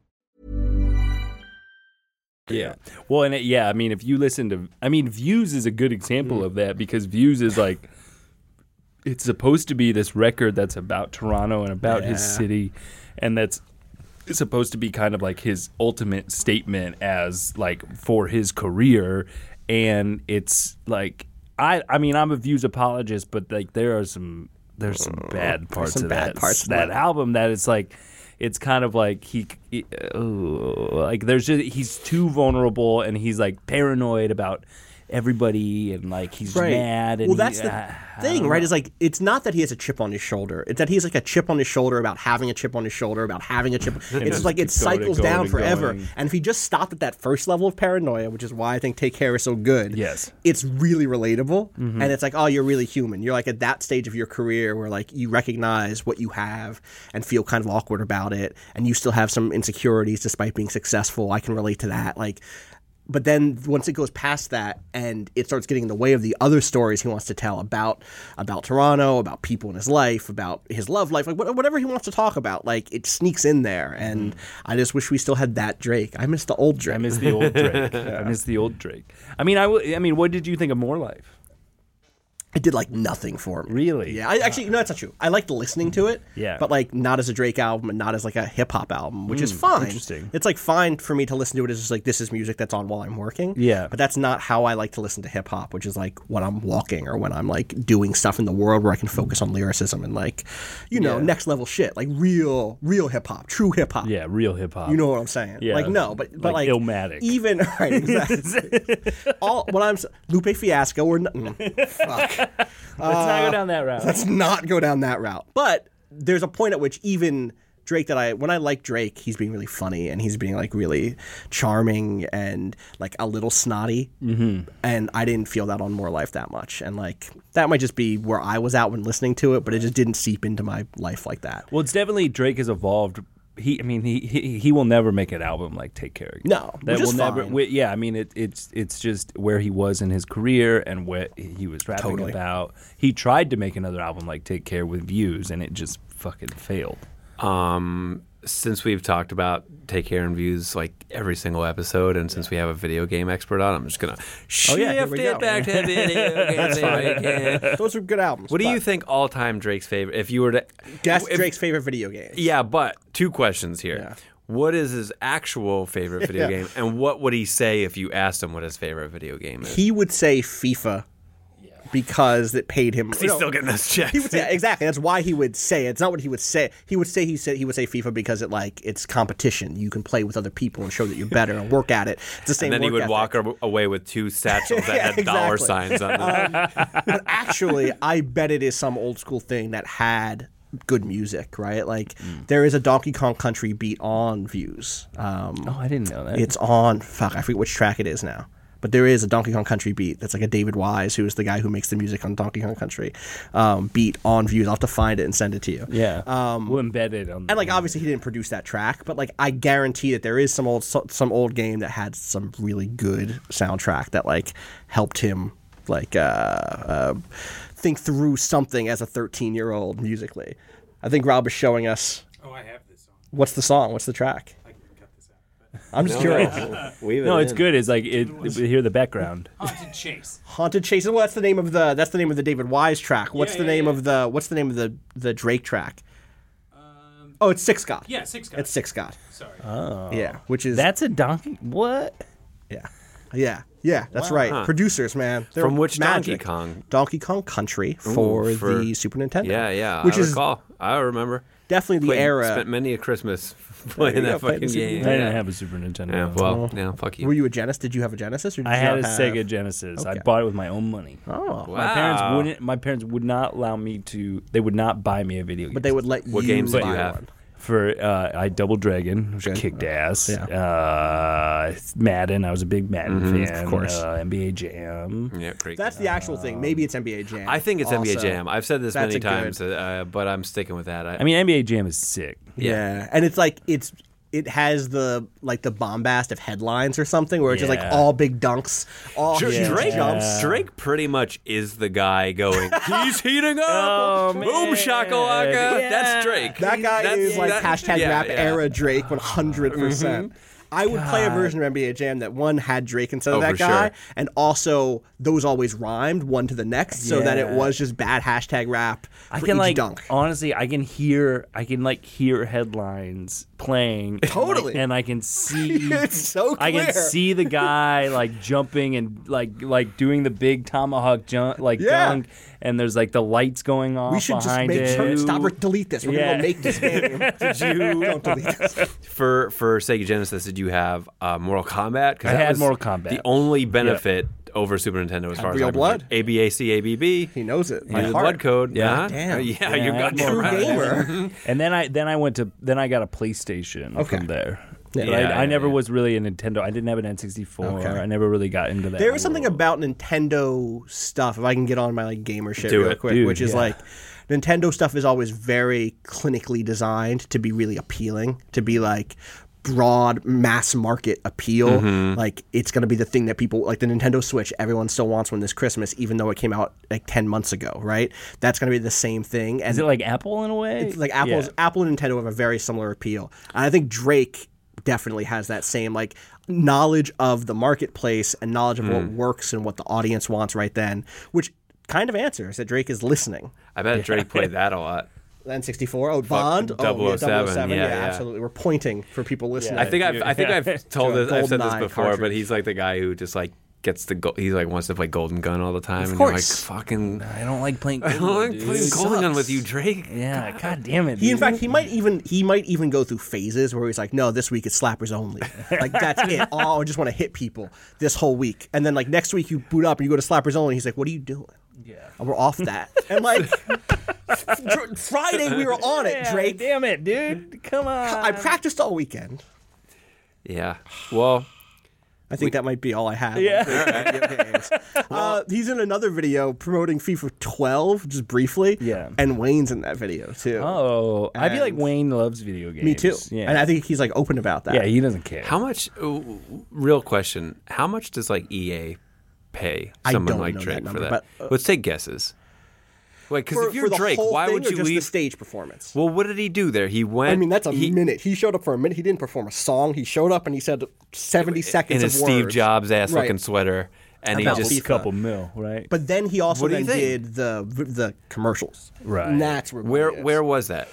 Speaker 3: Yeah. Well, and it, yeah, I mean, if you listen to, I mean, Views is a good example
Speaker 2: Mm.
Speaker 3: of that because Views is like it's supposed to be this record that's about Toronto and about his city, and that's supposed to be kind of like his ultimate statement as like for his career, and it's like I I mean I'm a views apologist, but like there are some there's some bad parts
Speaker 2: some
Speaker 3: of
Speaker 2: bad
Speaker 3: that
Speaker 2: parts of
Speaker 3: that
Speaker 2: that.
Speaker 3: album that it's like it's kind of like he, he- oh, like there's just he's too vulnerable and he's like paranoid about everybody and like he's mad and
Speaker 2: well,
Speaker 3: he-
Speaker 2: that's the
Speaker 3: I- I
Speaker 2: thing, right?
Speaker 3: know.
Speaker 2: Is like it's not that he has a chip on his shoulder. It's that he has like a chip on his shoulder about having a chip on his shoulder about having a chip. it's
Speaker 3: just
Speaker 2: just like it
Speaker 3: keeps going and
Speaker 2: cycles
Speaker 3: going
Speaker 2: down
Speaker 3: and
Speaker 2: forever.
Speaker 3: going.
Speaker 2: And if he just stopped at that first level of paranoia, which is why I think Take Care is so good.
Speaker 3: Yes. Mm-hmm.
Speaker 2: it's really relatable, and it's like, oh, you're really human. You're like at that stage of your career where like you recognize what you have and feel kind of awkward about it, and you still have some insecurities despite being successful. I can relate to that. Like but then once it goes past that and it starts getting in the way of the other stories he wants to tell about about Toronto, about people in his life, about his love life, like whatever he wants to talk about, like it sneaks in there. And mm-hmm. I just wish we still had that Drake. I miss the old Drake.
Speaker 3: I miss the old Drake. I miss the old Drake. I mean, I, w- I mean, what did you think of More Life?
Speaker 2: It did like nothing for me.
Speaker 3: Really?
Speaker 2: Yeah. I actually, no, that's not true. I liked listening to it.
Speaker 3: Yeah.
Speaker 2: But like not as a Drake album and not as like a hip hop album, which is fine.
Speaker 3: interesting.
Speaker 2: It's like fine for me to listen to it as just like this is music that's on while I'm working.
Speaker 3: Yeah.
Speaker 2: But that's not how I like to listen to hip hop, which is like when I'm walking or when I'm like doing stuff in the world where I can focus on lyricism and like, you know, next level shit, like real, real hip hop, true hip hop.
Speaker 3: Yeah, real hip hop.
Speaker 2: You know what I'm saying?
Speaker 3: Yeah.
Speaker 2: Like no, but but
Speaker 3: Like
Speaker 2: like,
Speaker 3: Illmatic.
Speaker 2: Even right, exactly. All when I'm Lupe Fiasco or no, mm, fuck.
Speaker 3: Let's not go down that route.
Speaker 2: Let's not go down that route. But there's a point at which even Drake that I when I like Drake, he's being really funny and he's being like really charming and like a little snotty. Mm-hmm. And I didn't feel that on More Life that much. And like that might just be where I was at when listening to it, but it just didn't seep into my life like that.
Speaker 3: Well, it's definitely Drake has evolved. He, I mean, he, he he will never make an album like Take Care. Again.
Speaker 2: No,
Speaker 3: that
Speaker 2: which
Speaker 3: will
Speaker 2: is
Speaker 3: never.
Speaker 2: fine.
Speaker 3: wi- yeah, I mean, it, it's it's just where he was in his career and what he was rapping
Speaker 2: Totally.
Speaker 3: about. He tried to make another album like Take Care with views, and it just fucking failed.
Speaker 1: Um, since we've talked about Take Care and Views like every single episode, and since we have a video game expert on, I'm just gonna shift
Speaker 2: yeah, here we go.
Speaker 1: it back to video games. if we can.
Speaker 2: Those are good albums.
Speaker 1: What do you think all time Drake's favorite? If you were to
Speaker 2: Guess
Speaker 1: if-
Speaker 2: Drake's favorite video game.
Speaker 1: Yeah, but two questions here.
Speaker 2: Yeah.
Speaker 1: What is his actual favorite video
Speaker 2: Yeah.
Speaker 1: game, and what would he say if you asked him what his favorite video game is?
Speaker 2: He would say FIFA because it paid him.
Speaker 1: He's
Speaker 2: no,
Speaker 1: still getting those checks.
Speaker 2: He would say exactly. That's why he would say it. It's not what he would say. He would say he said he would say FIFA because it like it's competition. You can play with other people and show that you're better and work at it. It's the same.
Speaker 1: and then he would
Speaker 2: ethic.
Speaker 1: walk away with two satchels that
Speaker 2: Yeah,
Speaker 1: had dollar signs on them.
Speaker 2: But actually, I bet it is some old school thing that had good music, right? Like
Speaker 1: Mm.
Speaker 2: there is a Donkey Kong Country beat on Views. Um,
Speaker 3: Oh, I didn't know that.
Speaker 2: It's on fuck, I forget which track it is now. But there is a Donkey Kong Country beat that's like a David Wise, who is the guy who makes the music on Donkey Kong Country, um, beat on Views. I'll have to find it and send it to you.
Speaker 3: yeah, um, we'll embed it on.
Speaker 2: And like obviously he didn't produce that track, but like I guarantee that there is some old some old game that had some really good soundtrack that like helped him like uh, uh, think through something as a 13 year old musically. I think Rob is showing us.
Speaker 5: Oh, I have this song.
Speaker 2: What's the song? What's the track?
Speaker 5: I can cut this out.
Speaker 2: I'm just curious.
Speaker 3: no, it's good. It's like it. we hear the background.
Speaker 5: Haunted Chase.
Speaker 2: Haunted Chase. Well, that's the name of the that's the name of the David Wise track. What's
Speaker 5: Yeah,
Speaker 2: the
Speaker 5: yeah,
Speaker 2: name
Speaker 5: yeah.
Speaker 2: of the What's the name of the the Drake track? Um, oh, it's Six God.
Speaker 5: Yeah, Six God.
Speaker 2: It's Six God.
Speaker 5: Sorry. Oh.
Speaker 2: Yeah, which is
Speaker 3: That's a donkey. What?
Speaker 2: Yeah. Yeah. Yeah, that's right. Producers, man. They're
Speaker 1: From which
Speaker 2: magic.
Speaker 1: Donkey Kong?
Speaker 2: Donkey Kong Country for,
Speaker 1: for-
Speaker 2: the Super Nintendo.
Speaker 1: Yeah, yeah.
Speaker 2: Which
Speaker 1: I
Speaker 2: is
Speaker 1: recall. I remember.
Speaker 2: Definitely the
Speaker 1: Played-
Speaker 2: era.
Speaker 1: Spent many a Christmas playing that
Speaker 2: go,
Speaker 1: fucking
Speaker 2: Super
Speaker 1: game.
Speaker 3: I didn't have a Super Nintendo.
Speaker 1: Yeah, well, oh. yeah, fuck you.
Speaker 2: Were you a Genesis? Did you have a Genesis? Or did
Speaker 3: I
Speaker 2: you
Speaker 3: had a
Speaker 2: have-
Speaker 3: Sega Genesis. I bought it with my own money.
Speaker 2: Oh, wow.
Speaker 3: My parents wouldn't. My parents would not allow me to. They would not buy me a video game.
Speaker 2: but they would let
Speaker 1: What
Speaker 2: you
Speaker 1: games did
Speaker 2: buy
Speaker 1: you have?
Speaker 2: one.
Speaker 3: For uh, I Double Dragon, which
Speaker 2: Good.
Speaker 3: kicked ass.
Speaker 2: Yeah.
Speaker 3: Uh, Madden. I was a big Madden fan.
Speaker 2: of course.
Speaker 3: Uh, NBA Jam.
Speaker 1: Yeah, great.
Speaker 2: That's the actual thing. Maybe it's NBA Jam.
Speaker 1: I think it's NBA. Jam. I've said this
Speaker 2: That's
Speaker 1: many
Speaker 2: a good-
Speaker 1: times, uh, but I'm sticking with that. I,
Speaker 3: I mean, NBA Jam is sick.
Speaker 2: Yeah. and it's like it's it has the like the bombast of headlines or something where it's just like all big dunks, all
Speaker 1: Dra-
Speaker 2: huge
Speaker 1: Drake,
Speaker 2: jumps.
Speaker 1: Drake pretty much is the guy going. He's heating up.
Speaker 3: Oh,
Speaker 1: Boom
Speaker 3: man.
Speaker 1: shakalaka.
Speaker 3: Yeah.
Speaker 1: That's Drake.
Speaker 2: That guy
Speaker 1: That's-
Speaker 2: is like
Speaker 1: that-
Speaker 2: hashtag
Speaker 1: yeah,
Speaker 2: rap
Speaker 1: yeah.
Speaker 2: era Drake 100%. I would play a version of NBA Jam that one had Drake instead of
Speaker 1: Oh,
Speaker 2: that guy,
Speaker 1: sure.
Speaker 2: and also those always rhymed one to the next, so that it was just bad hashtag rap.
Speaker 3: I can like
Speaker 2: dunk.
Speaker 3: honestly, I can hear, I can like hear headlines playing,
Speaker 2: Totally.
Speaker 3: and I can see.
Speaker 2: It's so
Speaker 3: I can see the guy like jumping and like like doing the big tomahawk jump, like
Speaker 2: Yeah.
Speaker 3: dunk, and there's like the lights going off
Speaker 2: We should just make
Speaker 3: it.
Speaker 2: sure stop or delete this. We're
Speaker 3: Yeah.
Speaker 2: gonna go make this game. Did you don't delete this?
Speaker 1: For for Sega Genesis, did you have uh, Mortal Kombat? 'Cause
Speaker 3: I had
Speaker 1: was
Speaker 3: Mortal Kombat.
Speaker 1: The only benefit over Super Nintendo, as far
Speaker 2: real
Speaker 1: as I'm
Speaker 2: blood.
Speaker 1: concerned. ABAC, ABB.
Speaker 2: He knows it.
Speaker 1: Knew
Speaker 2: by
Speaker 1: the
Speaker 2: heart.
Speaker 1: blood code.
Speaker 3: Yeah.
Speaker 1: uh-huh.
Speaker 2: Damn.
Speaker 1: Yeah,
Speaker 3: Yeah,
Speaker 1: you're
Speaker 3: I had
Speaker 1: goddamn right.
Speaker 2: Gamer.
Speaker 3: And then I then I went to then I got a PlayStation
Speaker 2: Okay.
Speaker 3: from there.
Speaker 2: Yeah.
Speaker 1: Yeah,
Speaker 3: I,
Speaker 1: yeah,
Speaker 3: I never was really a Nintendo. I didn't have an N64.
Speaker 2: Okay.
Speaker 3: I never really got into that.
Speaker 2: There was something
Speaker 3: world.
Speaker 2: about Nintendo stuff. If I can get on my like gamer shit
Speaker 1: Do
Speaker 2: real
Speaker 1: it.
Speaker 2: quick,
Speaker 3: Dude,
Speaker 2: which is like Nintendo stuff is always very clinically designed to be really appealing, to be like broad mass market appeal.
Speaker 3: Mm-hmm.
Speaker 2: Like it's going to be the thing that people like the Nintendo Switch. Everyone still wants one this Christmas, even though it came out like ten months ago. Right? That's going to be the same thing. And
Speaker 3: Is it like Apple in a way?
Speaker 2: it's like Apple's
Speaker 3: Yeah.
Speaker 2: Apple and Nintendo have a very similar appeal. And I think Drake definitely has that same like knowledge of the marketplace and knowledge of
Speaker 3: Hmm.
Speaker 2: what works and what the audience wants right then, which kind of answers that Drake is listening.
Speaker 1: I bet Drake played that a lot.
Speaker 2: N64, oh Bond, oh, yeah,
Speaker 1: 007,
Speaker 2: 007,
Speaker 1: yeah,
Speaker 2: yeah,
Speaker 1: yeah.
Speaker 2: absolutely. We're pointing for people listening.
Speaker 1: I think I've I think I've told this I've said this before, but he's like the guy who just like gets the go- he's like wants to play Golden Gun all the time, and
Speaker 2: course.
Speaker 1: you're like fucking.
Speaker 3: I don't like playing.
Speaker 1: I don't like
Speaker 3: dude.
Speaker 1: playing
Speaker 2: It
Speaker 1: Golden Gun with you, Drake.
Speaker 3: Yeah, god damn it.
Speaker 2: He, in fact, he might even he might even go through phases where he's like, "No, this week it's slappers only. Like that's it. Oh, I just want to hit people this whole week." And then like next week you boot up and you go to slappers only. He's like, "What are you doing?" Yeah, we're off that. And like Dr- Friday we were on it,
Speaker 3: Yeah,
Speaker 2: Drake.
Speaker 3: Damn it, dude. Come on.
Speaker 2: I practiced all weekend.
Speaker 1: Yeah. Well,
Speaker 2: I think that might be all I have.
Speaker 3: Yeah.
Speaker 2: Drake uh, he's in another video promoting FIFA 12, just briefly.
Speaker 3: Yeah.
Speaker 2: And Wayne's in that video too.
Speaker 3: Oh, I feel like Wayne loves video games.
Speaker 2: Me too.
Speaker 3: Yeah.
Speaker 2: And I think he's like open about that.
Speaker 3: yeah, he doesn't care.
Speaker 1: how much? uh, real question: How much does like EA pay someone like
Speaker 2: know that
Speaker 1: Drake
Speaker 2: number,
Speaker 1: for that?
Speaker 2: but, uh,
Speaker 1: Let's take guesses. Like, because if you're
Speaker 2: for
Speaker 1: Drake, why would you
Speaker 2: just the
Speaker 1: leave?
Speaker 2: stage performance?
Speaker 1: Well, what did he do there? He went.
Speaker 2: I mean, that's a
Speaker 1: he,
Speaker 2: minute. He showed up for a minute. He didn't perform a song. He showed up and he said 70 seconds
Speaker 1: in
Speaker 2: of
Speaker 1: his Steve
Speaker 2: words.
Speaker 1: Jobs ass
Speaker 2: Right.
Speaker 1: looking sweater, and he just
Speaker 2: FIFA.
Speaker 3: a couple mil, right?
Speaker 2: But then he also
Speaker 1: What do you
Speaker 2: then did the the commercials.
Speaker 3: Right.
Speaker 2: And that's where
Speaker 1: where where was that?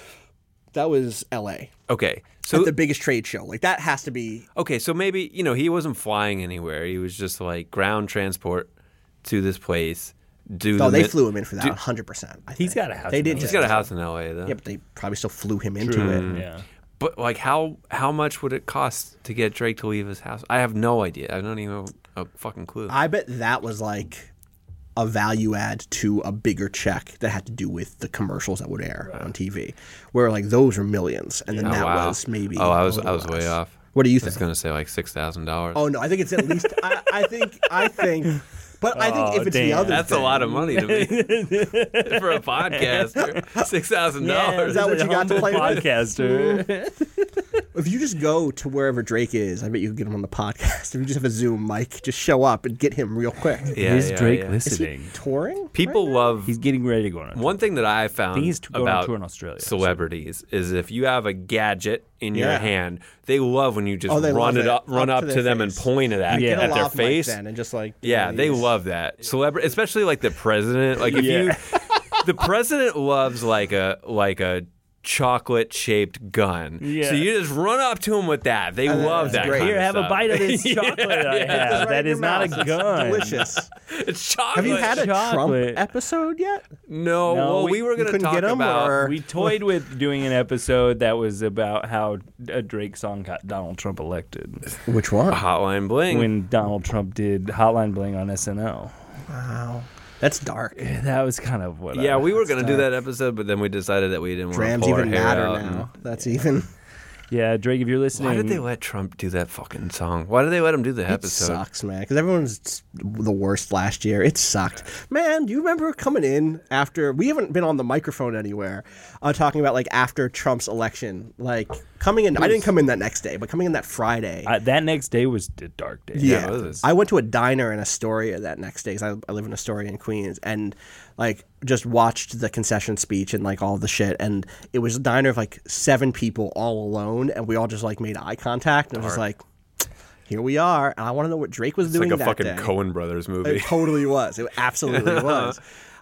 Speaker 2: that was L.A.
Speaker 1: Okay, so
Speaker 2: at the biggest trade show. Like that has to be.
Speaker 1: okay, so maybe you know he wasn't flying anywhere. He was just like ground transport to this place. Do
Speaker 2: Oh,
Speaker 1: the
Speaker 2: they
Speaker 1: min-
Speaker 2: flew him in for that. 100. percent
Speaker 3: He's got a house
Speaker 2: They
Speaker 3: in
Speaker 2: did.
Speaker 3: LA.
Speaker 1: He's got a house in L.A. though.
Speaker 2: Yeah, but they probably still flew him into it.
Speaker 3: Yeah.
Speaker 1: But like, how how much would it cost to get Drake to leave his house? I have no idea. I don't even have a fucking clue.
Speaker 2: I bet that was like a value add to a bigger check that had to do with the commercials that would air on TV, where like those were millions, and then
Speaker 1: Oh,
Speaker 2: that
Speaker 1: wow.
Speaker 2: was maybe.
Speaker 1: Oh, I
Speaker 2: a
Speaker 1: was
Speaker 2: little
Speaker 1: I was way
Speaker 2: less.
Speaker 1: off.
Speaker 2: What do you
Speaker 1: I was
Speaker 2: think?
Speaker 1: gonna say like six thousand dollars.
Speaker 2: Oh no, I think it's at least. I, I think. I think. But I think
Speaker 3: Oh,
Speaker 2: if it's the other,
Speaker 1: That's a lot of money to me for a podcaster. Six thousand dollars.
Speaker 2: Is that what you got to play with?
Speaker 3: Podcaster.
Speaker 2: If you just go to wherever Drake is, I bet you could get him on the podcast. If you just have a Zoom mic, just show up and get him real quick.
Speaker 1: Yeah,
Speaker 3: Is
Speaker 1: yeah,
Speaker 3: Drake
Speaker 1: yeah.
Speaker 3: listening?
Speaker 2: Touring?
Speaker 1: People love
Speaker 3: He's getting ready to go on. A
Speaker 1: One thing that I found
Speaker 3: think he's going on
Speaker 1: about
Speaker 3: tour in Australia,
Speaker 1: celebrities is if you have a gadget in your hand, they love when you just
Speaker 2: Oh,
Speaker 1: run it
Speaker 2: it.
Speaker 1: up, run
Speaker 2: Up
Speaker 1: up,
Speaker 2: to
Speaker 1: to, them
Speaker 2: face.
Speaker 1: and point it at,
Speaker 3: Yeah.
Speaker 1: At their face.
Speaker 2: then and just like
Speaker 1: Yeah, they
Speaker 2: these.
Speaker 1: love that. Celebrity, especially like the president. Like if you, the president loves like a like a chocolate shaped gun.
Speaker 3: Yeah.
Speaker 1: So you just run up to him with that. They uh, love
Speaker 2: that's
Speaker 1: that.
Speaker 2: great.
Speaker 1: kind
Speaker 3: Here,
Speaker 1: of
Speaker 3: have a bite of this chocolate I
Speaker 2: It's
Speaker 3: have.
Speaker 2: right
Speaker 3: That
Speaker 2: in your
Speaker 3: is not a
Speaker 2: mouth. It's
Speaker 3: gun.
Speaker 2: Delicious.
Speaker 1: It's chocolate.
Speaker 2: Have you had a Trump
Speaker 3: Chocolate.
Speaker 2: episode yet?
Speaker 1: No.
Speaker 3: No,
Speaker 1: well,
Speaker 3: we-
Speaker 1: we, were going to
Speaker 2: couldn't
Speaker 1: talk about.
Speaker 2: or-
Speaker 3: We toyed with doing an episode that was about how a Drake song got Donald Trump elected
Speaker 2: Which one?
Speaker 1: Hotline Bling.
Speaker 3: when Donald Trump did Hotline Bling on SNL.
Speaker 2: Wow, that's dark.
Speaker 3: That was kind of what.
Speaker 1: yeah,
Speaker 3: I,
Speaker 1: we were going to do that episode, but then we decided that we didn't want to
Speaker 2: Drams
Speaker 1: pull our
Speaker 2: even
Speaker 1: hair
Speaker 2: matter
Speaker 1: out and-
Speaker 2: now. That's even.
Speaker 3: Yeah, Drake, if you're listening,
Speaker 1: Why did they let Trump do that fucking song? Why did they let him do the episode?
Speaker 2: It
Speaker 1: episode?
Speaker 2: sucks, man. Because everyone's the worst last year. It sucked, man. Do you remember coming in after we haven't been on the microphone anywhere, uh, talking about like after Trump's election, like coming in. I didn't come in that next day, but coming in that Friday.
Speaker 3: I, that next day was a dark day.
Speaker 2: Yeah,
Speaker 1: it was.
Speaker 2: I went to a diner in Astoria that next day 'cause I, I live in Astoria in Queens, and like just watched the concession speech and like all the shit, and it was a diner of like seven people all alone, and we all just like made eye contact, and it was just like, here we are, and I want to know what Drake was doing.
Speaker 1: It's
Speaker 2: doing
Speaker 1: like a
Speaker 2: that
Speaker 1: fucking
Speaker 2: day.
Speaker 1: Coen Brothers movie.
Speaker 2: It totally was. It absolutely was.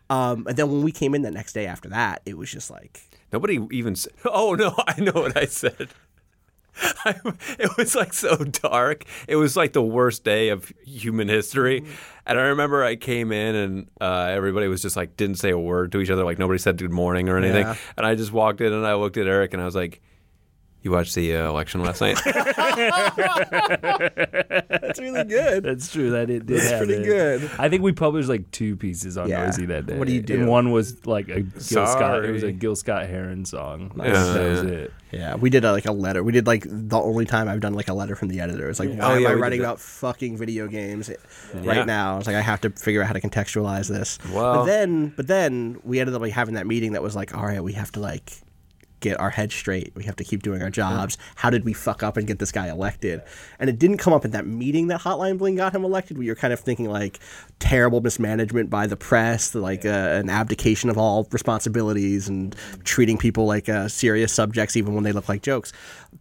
Speaker 2: Um, and then when we came in the next day after that, it was just like
Speaker 1: Nobody even. s oh no, I know what I said. I, it was like so dark. It was like the worst day of human history. And I remember I came in and uh, everybody was just like didn't say a word to each other. Like nobody said good morning or anything.
Speaker 2: Yeah.
Speaker 1: And I just walked in and I looked at Eric and I was like, "You watched the uh, election last night?"
Speaker 2: that's really good.
Speaker 3: That's true. That it did
Speaker 2: That's
Speaker 3: have
Speaker 2: pretty good.
Speaker 3: I think we published like two pieces on
Speaker 2: Yeah.
Speaker 3: Noisey that day.
Speaker 2: What do you do?
Speaker 3: And one was like a Gil Scott. It was a Gil Scott Heron song.
Speaker 1: Yeah.
Speaker 3: that was it.
Speaker 2: Yeah, we did uh, like a letter. We did like the only time I've done like a letter from the editor. It's like, why
Speaker 1: Oh,
Speaker 2: am I writing about fucking video games
Speaker 1: Yeah.
Speaker 2: right now? It's like, I have to figure out how to contextualize this.
Speaker 1: Well-
Speaker 2: but then, but then we ended up like having that meeting that was like, all right, we have to like get our heads straight. We have to keep doing our jobs. How did we fuck up and get this guy elected? And it didn't come up in that meeting that Hotline Bling got him elected. We were kind of thinking like terrible mismanagement by the press, like uh, an abdication of all responsibilities and treating people like uh, serious subjects even when they look like jokes.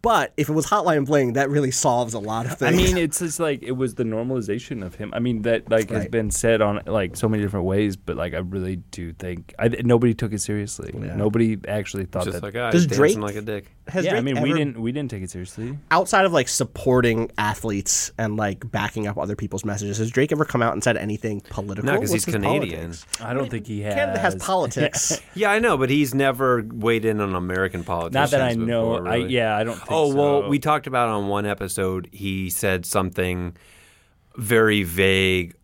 Speaker 2: But if it was Hotline Bling, that really solves a lot of things.
Speaker 3: I mean, it's just like it was the normalization of him. I mean, that like has been said on like so many different ways, but like I really do think I, nobody took it seriously. Nobody actually thought
Speaker 1: just
Speaker 3: that.
Speaker 1: like I
Speaker 2: Does
Speaker 1: dancing
Speaker 2: Drake-
Speaker 1: like a dick.
Speaker 2: has
Speaker 3: yeah, I
Speaker 2: Drake
Speaker 3: mean, we
Speaker 2: ever-
Speaker 3: didn't we didn't take it seriously.
Speaker 2: outside of like supporting athletes and like backing up other people's messages, has Drake ever come out and said anything political?
Speaker 1: No, because
Speaker 2: What's
Speaker 1: he's
Speaker 2: his
Speaker 1: Canadian.
Speaker 2: politics?
Speaker 3: I don't think he has.
Speaker 2: Canada has politics.
Speaker 1: Yeah, I know, but he's never weighed in on American politics.
Speaker 3: Not that I know. I yeah, I don't. Think
Speaker 1: Oh well,
Speaker 3: so.
Speaker 1: we talked about on one episode. He said something very vague.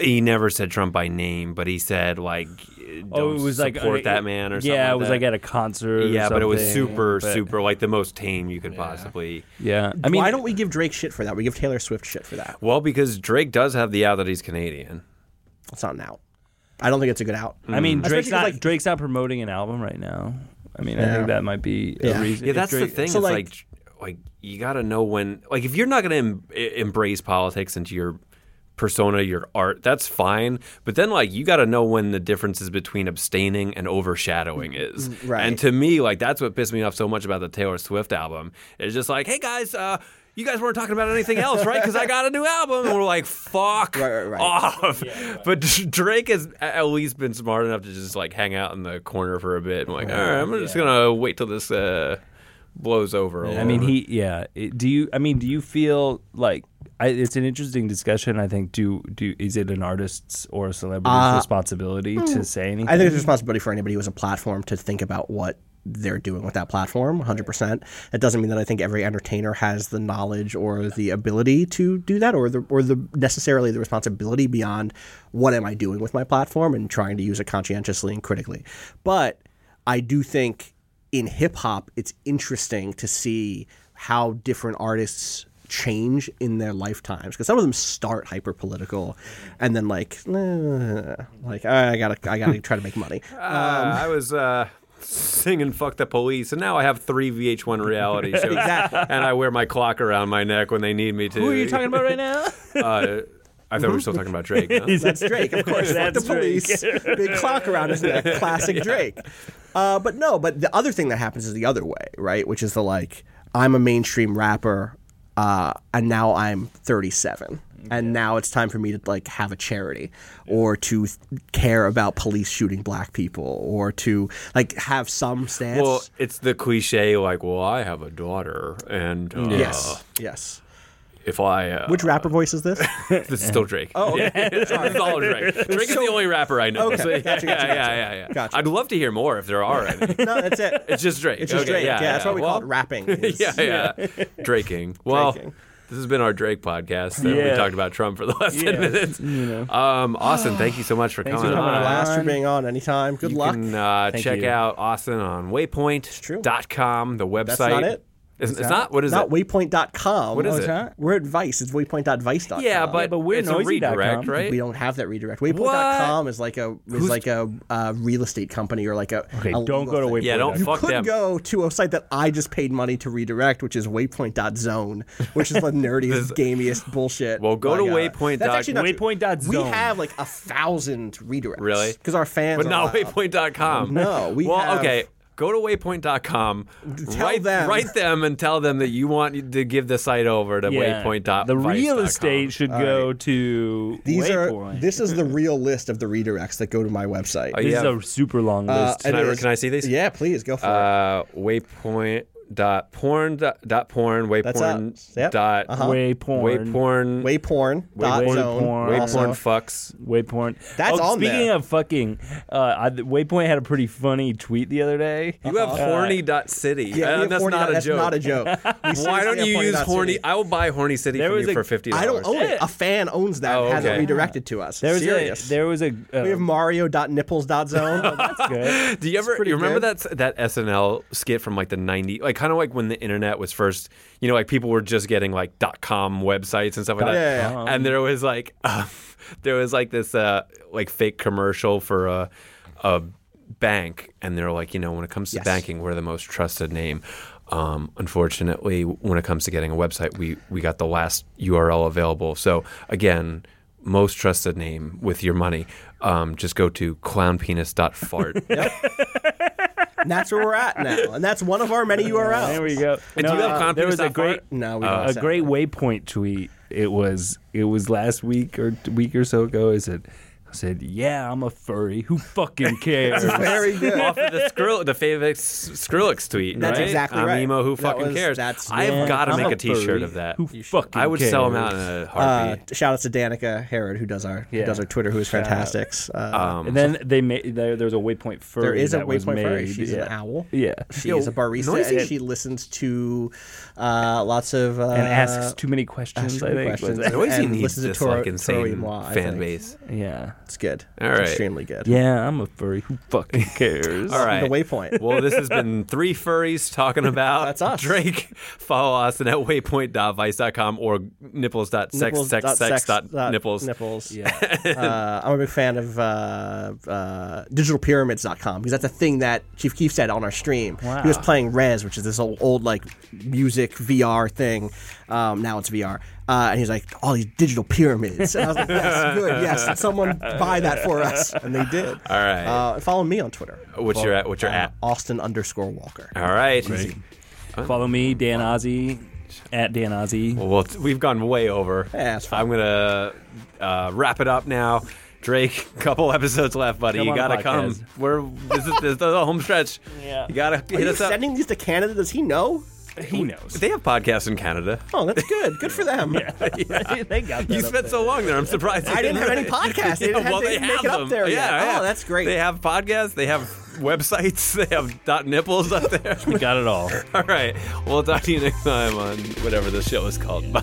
Speaker 1: He never said Trump by name, but he said like, "Don't
Speaker 3: Oh, it was like
Speaker 1: support
Speaker 3: uh,
Speaker 1: that man" or
Speaker 3: yeah,
Speaker 1: like
Speaker 3: it was
Speaker 1: that.
Speaker 3: like at a concert. or
Speaker 1: yeah, but it was super,
Speaker 3: but-
Speaker 1: super like the most tame you could possibly.
Speaker 3: Yeah, I mean,
Speaker 2: why don't we give Drake shit for that? We give Taylor Swift shit for that.
Speaker 1: Well, because Drake does have the out that he's Canadian.
Speaker 2: It's not an out. I don't think it's a good out.
Speaker 3: I mean, Drake's not
Speaker 2: like-
Speaker 3: Drake's not promoting an album right now. I mean, I think that might be
Speaker 2: Yeah.
Speaker 3: a reason.
Speaker 1: Yeah,
Speaker 3: if
Speaker 1: that's the thing.
Speaker 2: so,
Speaker 1: it's
Speaker 2: like-
Speaker 1: like, like you got to know when. Like, if you're not going to em- embrace politics into your persona, your art, that's fine. But then, like, you got to know when the differences between abstaining and overshadowing is.
Speaker 2: Right.
Speaker 1: And to me, like, that's what pissed me off so much about the Taylor Swift album. It's just like, hey guys, uh, you guys weren't talking about anything else, right? Because I got a new album, and we're like, "Fuck
Speaker 2: Right, right, right.
Speaker 1: off." But Drake has at least been smart enough to just like hang out in the corner for a bit. and like, all right, I'm just gonna wait till this uh, blows over. a
Speaker 3: I
Speaker 1: little
Speaker 3: mean, he yeah. It- do you? I mean, do you feel like I, it's an interesting discussion? I think. Do do is it an artist's or a celebrity's responsibility to say anything?
Speaker 2: Uh, I think it's a responsibility for anybody who has a platform to think about what they're doing with that platform 100% it doesn't mean that i think every entertainer has the knowledge or the ability to do that or the or the necessarily the responsibility beyond what am i doing with my platform and trying to use it conscientiously and critically but i do think in hip hop it's interesting to see how different artists change in their lifetimes because some of them start hyper political and then like eh, like I gotta I gotta try to make money.
Speaker 1: Uh, I was uh, singing "Fuck the Police," and now I have three VH1 reality shows,
Speaker 2: Exactly.
Speaker 1: and I wear my clock around my neck when they need me to.
Speaker 3: Who are you talking about right now?
Speaker 1: Uh, I thought we were still talking about Drake. no?
Speaker 2: That's Drake, of course. Fuck the
Speaker 3: Drake.
Speaker 2: police. Big clock around his neck. Classic Drake. Uh, but no, but the other thing that happens is the other way, right? Which is the like, I'm a mainstream rapper, uh, and now I'm 37. And now it's time for me to like have a charity, or to th- care about police shooting black people, or to like have some stance.
Speaker 1: Well, it's the cliche like, well, I have a daughter, and uh,
Speaker 2: yes, yes.
Speaker 1: If I uh,
Speaker 2: Which rapper voice is this?
Speaker 1: this is still Drake.
Speaker 2: Oh, okay.
Speaker 1: this is all Drake. Drake is the only rapper I know.
Speaker 2: Okay,
Speaker 1: So, yeah,
Speaker 2: gotcha,
Speaker 1: yeah,
Speaker 2: gotcha,
Speaker 1: yeah,
Speaker 2: gotcha.
Speaker 1: yeah, yeah.
Speaker 2: Gotcha.
Speaker 1: I'd love to hear more if there are any.
Speaker 2: no, that's it.
Speaker 1: It's just Drake.
Speaker 2: It's just
Speaker 1: Okay,
Speaker 2: Drake.
Speaker 1: Yeah,
Speaker 2: Yeah, that's why we
Speaker 1: well,
Speaker 2: call it rapping. is-
Speaker 1: yeah, yeah. Draking. Well,
Speaker 2: Draking.
Speaker 1: this has been our Drake podcast. And We
Speaker 3: Yeah.
Speaker 1: talked about Trump for the last
Speaker 3: Yeah.
Speaker 1: 10 minutes. You know. Um, Austin, thank you so much for
Speaker 3: Thanks
Speaker 1: coming
Speaker 3: for coming
Speaker 1: on.
Speaker 3: on.
Speaker 2: Blast for being on anytime. Good
Speaker 1: you
Speaker 2: luck.
Speaker 1: can uh,
Speaker 3: Thank
Speaker 1: check
Speaker 3: you.
Speaker 1: out Austin on
Speaker 2: true.
Speaker 1: waypoint.com, the website.
Speaker 2: That's not it.
Speaker 1: It's, it's not? What is
Speaker 2: Not
Speaker 1: it?
Speaker 2: waypoint.com.
Speaker 1: What is it?
Speaker 2: not? We're at Vice. It's waypoint.vice.com.
Speaker 1: Yeah, but,
Speaker 3: but we're
Speaker 1: it's a redirect, right?
Speaker 2: we don't have that redirect. Waypoint.com is like a is
Speaker 1: Who's-
Speaker 2: like a uh, real estate company or like a
Speaker 3: Okay,
Speaker 2: a
Speaker 3: don't
Speaker 2: legal
Speaker 3: go to. Waypoint.
Speaker 1: Yeah, don't
Speaker 2: You
Speaker 1: fuck
Speaker 2: could
Speaker 1: them.
Speaker 2: go to a site that I just paid money to redirect, which is waypoint.zone, which is the nerdiest, gamiest bullshit.
Speaker 1: Well, go to
Speaker 2: Like, uh,
Speaker 1: waypoint
Speaker 2: That's
Speaker 1: dot-
Speaker 2: actually not true.
Speaker 3: Waypoint.zone.
Speaker 2: We have like a thousand redirects.
Speaker 1: Really?
Speaker 2: Because our fans
Speaker 1: but
Speaker 2: are
Speaker 1: not
Speaker 2: loud.
Speaker 1: waypoint.com.
Speaker 2: No, we
Speaker 1: Well,
Speaker 2: have-
Speaker 1: okay. Go to waypoint.com,
Speaker 2: Tell
Speaker 1: write,
Speaker 2: them.
Speaker 1: write them and tell them that you want to give the site over to
Speaker 3: Yeah.
Speaker 1: waypoint.
Speaker 3: The real estate should
Speaker 2: All
Speaker 3: go to
Speaker 2: These
Speaker 3: Waypoint.
Speaker 2: are this is the real list of the redirects that go to my website.
Speaker 1: Oh,
Speaker 3: This
Speaker 1: yeah.
Speaker 3: is a super long
Speaker 2: Uh,
Speaker 3: list.
Speaker 1: Can I- can I see these?
Speaker 2: Yeah, please go for it.
Speaker 1: Uh, waypoint dot porn dot, dot porn
Speaker 2: That's
Speaker 1: wayporn
Speaker 2: us. Yep.
Speaker 1: dot
Speaker 2: Uh-huh.
Speaker 3: Wayporn.
Speaker 1: wayporn
Speaker 2: Wayporn dot
Speaker 3: Wayporn.
Speaker 2: zone.
Speaker 3: Wayporn.
Speaker 2: also.
Speaker 1: wayporn fucks.
Speaker 3: Waypoint.
Speaker 2: That's
Speaker 3: oh,
Speaker 2: on
Speaker 3: Speaking
Speaker 2: there.
Speaker 3: of fucking, uh, I, Waypoint had a pretty funny tweet the other day.
Speaker 1: You have horny dot city.
Speaker 2: Yeah,
Speaker 1: Uh, that's
Speaker 2: horny
Speaker 1: not a
Speaker 2: that's
Speaker 1: joke.
Speaker 2: not a joke.
Speaker 1: Why don't you use horny?
Speaker 2: city.
Speaker 1: I will buy horny city
Speaker 3: There
Speaker 1: from
Speaker 3: was
Speaker 1: you
Speaker 3: a-
Speaker 1: for fifty
Speaker 2: I don't own it. A fan owns that.
Speaker 1: Oh,
Speaker 2: and Has it redirected to us.
Speaker 3: There was
Speaker 2: Serious.
Speaker 3: a there was a uh,
Speaker 2: we have Mario.nipples.zone.
Speaker 3: that's good.
Speaker 1: Do you ever you remember that that SNL skit from like the 90s like kind of like when the internet was first you know like people were just getting like dot .com websites and stuff like that.
Speaker 2: Yeah, yeah,
Speaker 3: yeah.
Speaker 1: and there was like uh, there was like this uh like fake commercial for a a bank and they're like you know when it comes to
Speaker 2: Yes.
Speaker 1: banking we're the most trusted name. Um, unfortunately when it comes to getting a website we we got the last URL available. So again most trusted name with your money. Um, just go to clownpenis.fart
Speaker 2: and that's where we're at now. And that's one of our many URLs.
Speaker 3: There we go.
Speaker 1: And do you have
Speaker 3: uh, there was a great
Speaker 2: No, we
Speaker 3: uh, a great
Speaker 2: it.
Speaker 3: Waypoint tweet. It was it was last week or t- week or so ago. I said I said yeah, I'm a furry. Who fucking cares?
Speaker 2: Very good.
Speaker 1: off of the Skrill, the famous Skrillex tweet.
Speaker 2: That's
Speaker 1: right?
Speaker 2: exactly
Speaker 1: I'm
Speaker 2: right.
Speaker 1: emo. Who
Speaker 2: That
Speaker 1: fucking
Speaker 2: was-
Speaker 1: cares?
Speaker 2: that's-
Speaker 1: I've
Speaker 3: Yeah,
Speaker 1: got to make
Speaker 3: a
Speaker 1: a T-shirt
Speaker 3: furry.
Speaker 1: of that.
Speaker 3: Who fucking cares?
Speaker 1: I would sell them out in
Speaker 3: cares?
Speaker 1: a
Speaker 2: Uh,
Speaker 1: heartbeat.
Speaker 2: shout out to Danica Herod who does our who
Speaker 3: Yeah.
Speaker 2: does our Twitter, who is fantastic. Uh,
Speaker 1: um,
Speaker 3: And then they made there, there's a Waypoint furry.
Speaker 2: there is a Waypoint furry. She's
Speaker 3: yeah.
Speaker 2: an owl.
Speaker 3: Yeah,
Speaker 2: She
Speaker 3: Yo,
Speaker 2: is a barista,
Speaker 1: noisy.
Speaker 2: and she listens to uh, lots of uh,
Speaker 3: and asks too many questions.
Speaker 2: asks
Speaker 3: I
Speaker 2: too many
Speaker 3: think.
Speaker 2: questions.
Speaker 3: Was it?
Speaker 1: Noisy
Speaker 2: and
Speaker 1: needs
Speaker 2: to
Speaker 1: this
Speaker 2: Toro-
Speaker 1: like insane fan base.
Speaker 3: Yeah,
Speaker 2: It's good.
Speaker 1: All
Speaker 2: it's extremely good.
Speaker 3: yeah. I'm a furry. Who fucking cares?
Speaker 1: All right.
Speaker 2: The Waypoint.
Speaker 1: Well, this has been three furries talking about
Speaker 2: That's us.
Speaker 1: Drake. Follow us at waypoint.vice.com or nipples.sexsexsex.nipples.
Speaker 2: Nipples.
Speaker 3: Yeah.
Speaker 2: uh, I'm a big fan of uh, uh, digitalpyramids.com because that's a thing that Chief Keef said on our stream. Wow. He was playing Rez, which is this old, old like music VR thing. Um, now it's VR. Uh, and he's like, all these digital pyramids. And I was like, yes, good, yes. Someone buy that for us. And they did.
Speaker 1: All right.
Speaker 2: Uh, follow me on Twitter.
Speaker 1: What's your at? What's your
Speaker 2: Uh,
Speaker 1: at?
Speaker 2: Austin underscore Walker.
Speaker 1: All right.
Speaker 3: Follow me, Dan Ozzi, at Dan Ozzi.
Speaker 1: Well, well, we've gone way over.
Speaker 2: Yeah, it's fine.
Speaker 1: I'm gonna uh, wrap it up now. Drake, couple episodes left, buddy.
Speaker 3: Come
Speaker 1: you gotta come. We're this is, this is the home stretch.
Speaker 3: Yeah.
Speaker 1: You gotta
Speaker 2: Are
Speaker 1: hit
Speaker 2: you
Speaker 1: us up.
Speaker 2: sending these to Canada? Does he know?
Speaker 3: He knows.
Speaker 1: They have podcasts in Canada.
Speaker 2: Oh, that's good. Good for them.
Speaker 3: Yeah, they got that
Speaker 1: You
Speaker 3: up
Speaker 1: spent
Speaker 3: there.
Speaker 1: so long there. I'm surprised.
Speaker 2: I didn't have any podcasts. They didn't have-
Speaker 1: well,
Speaker 2: they
Speaker 1: they
Speaker 2: didn't make
Speaker 1: have
Speaker 2: it up
Speaker 1: them.
Speaker 2: there
Speaker 1: yeah. Yeah.
Speaker 2: Oh, that's great.
Speaker 1: They have podcasts. They have websites. They have dot nipples up there.
Speaker 3: We got it all.
Speaker 1: All right. We'll talk to you next time on whatever the show is called. Bye.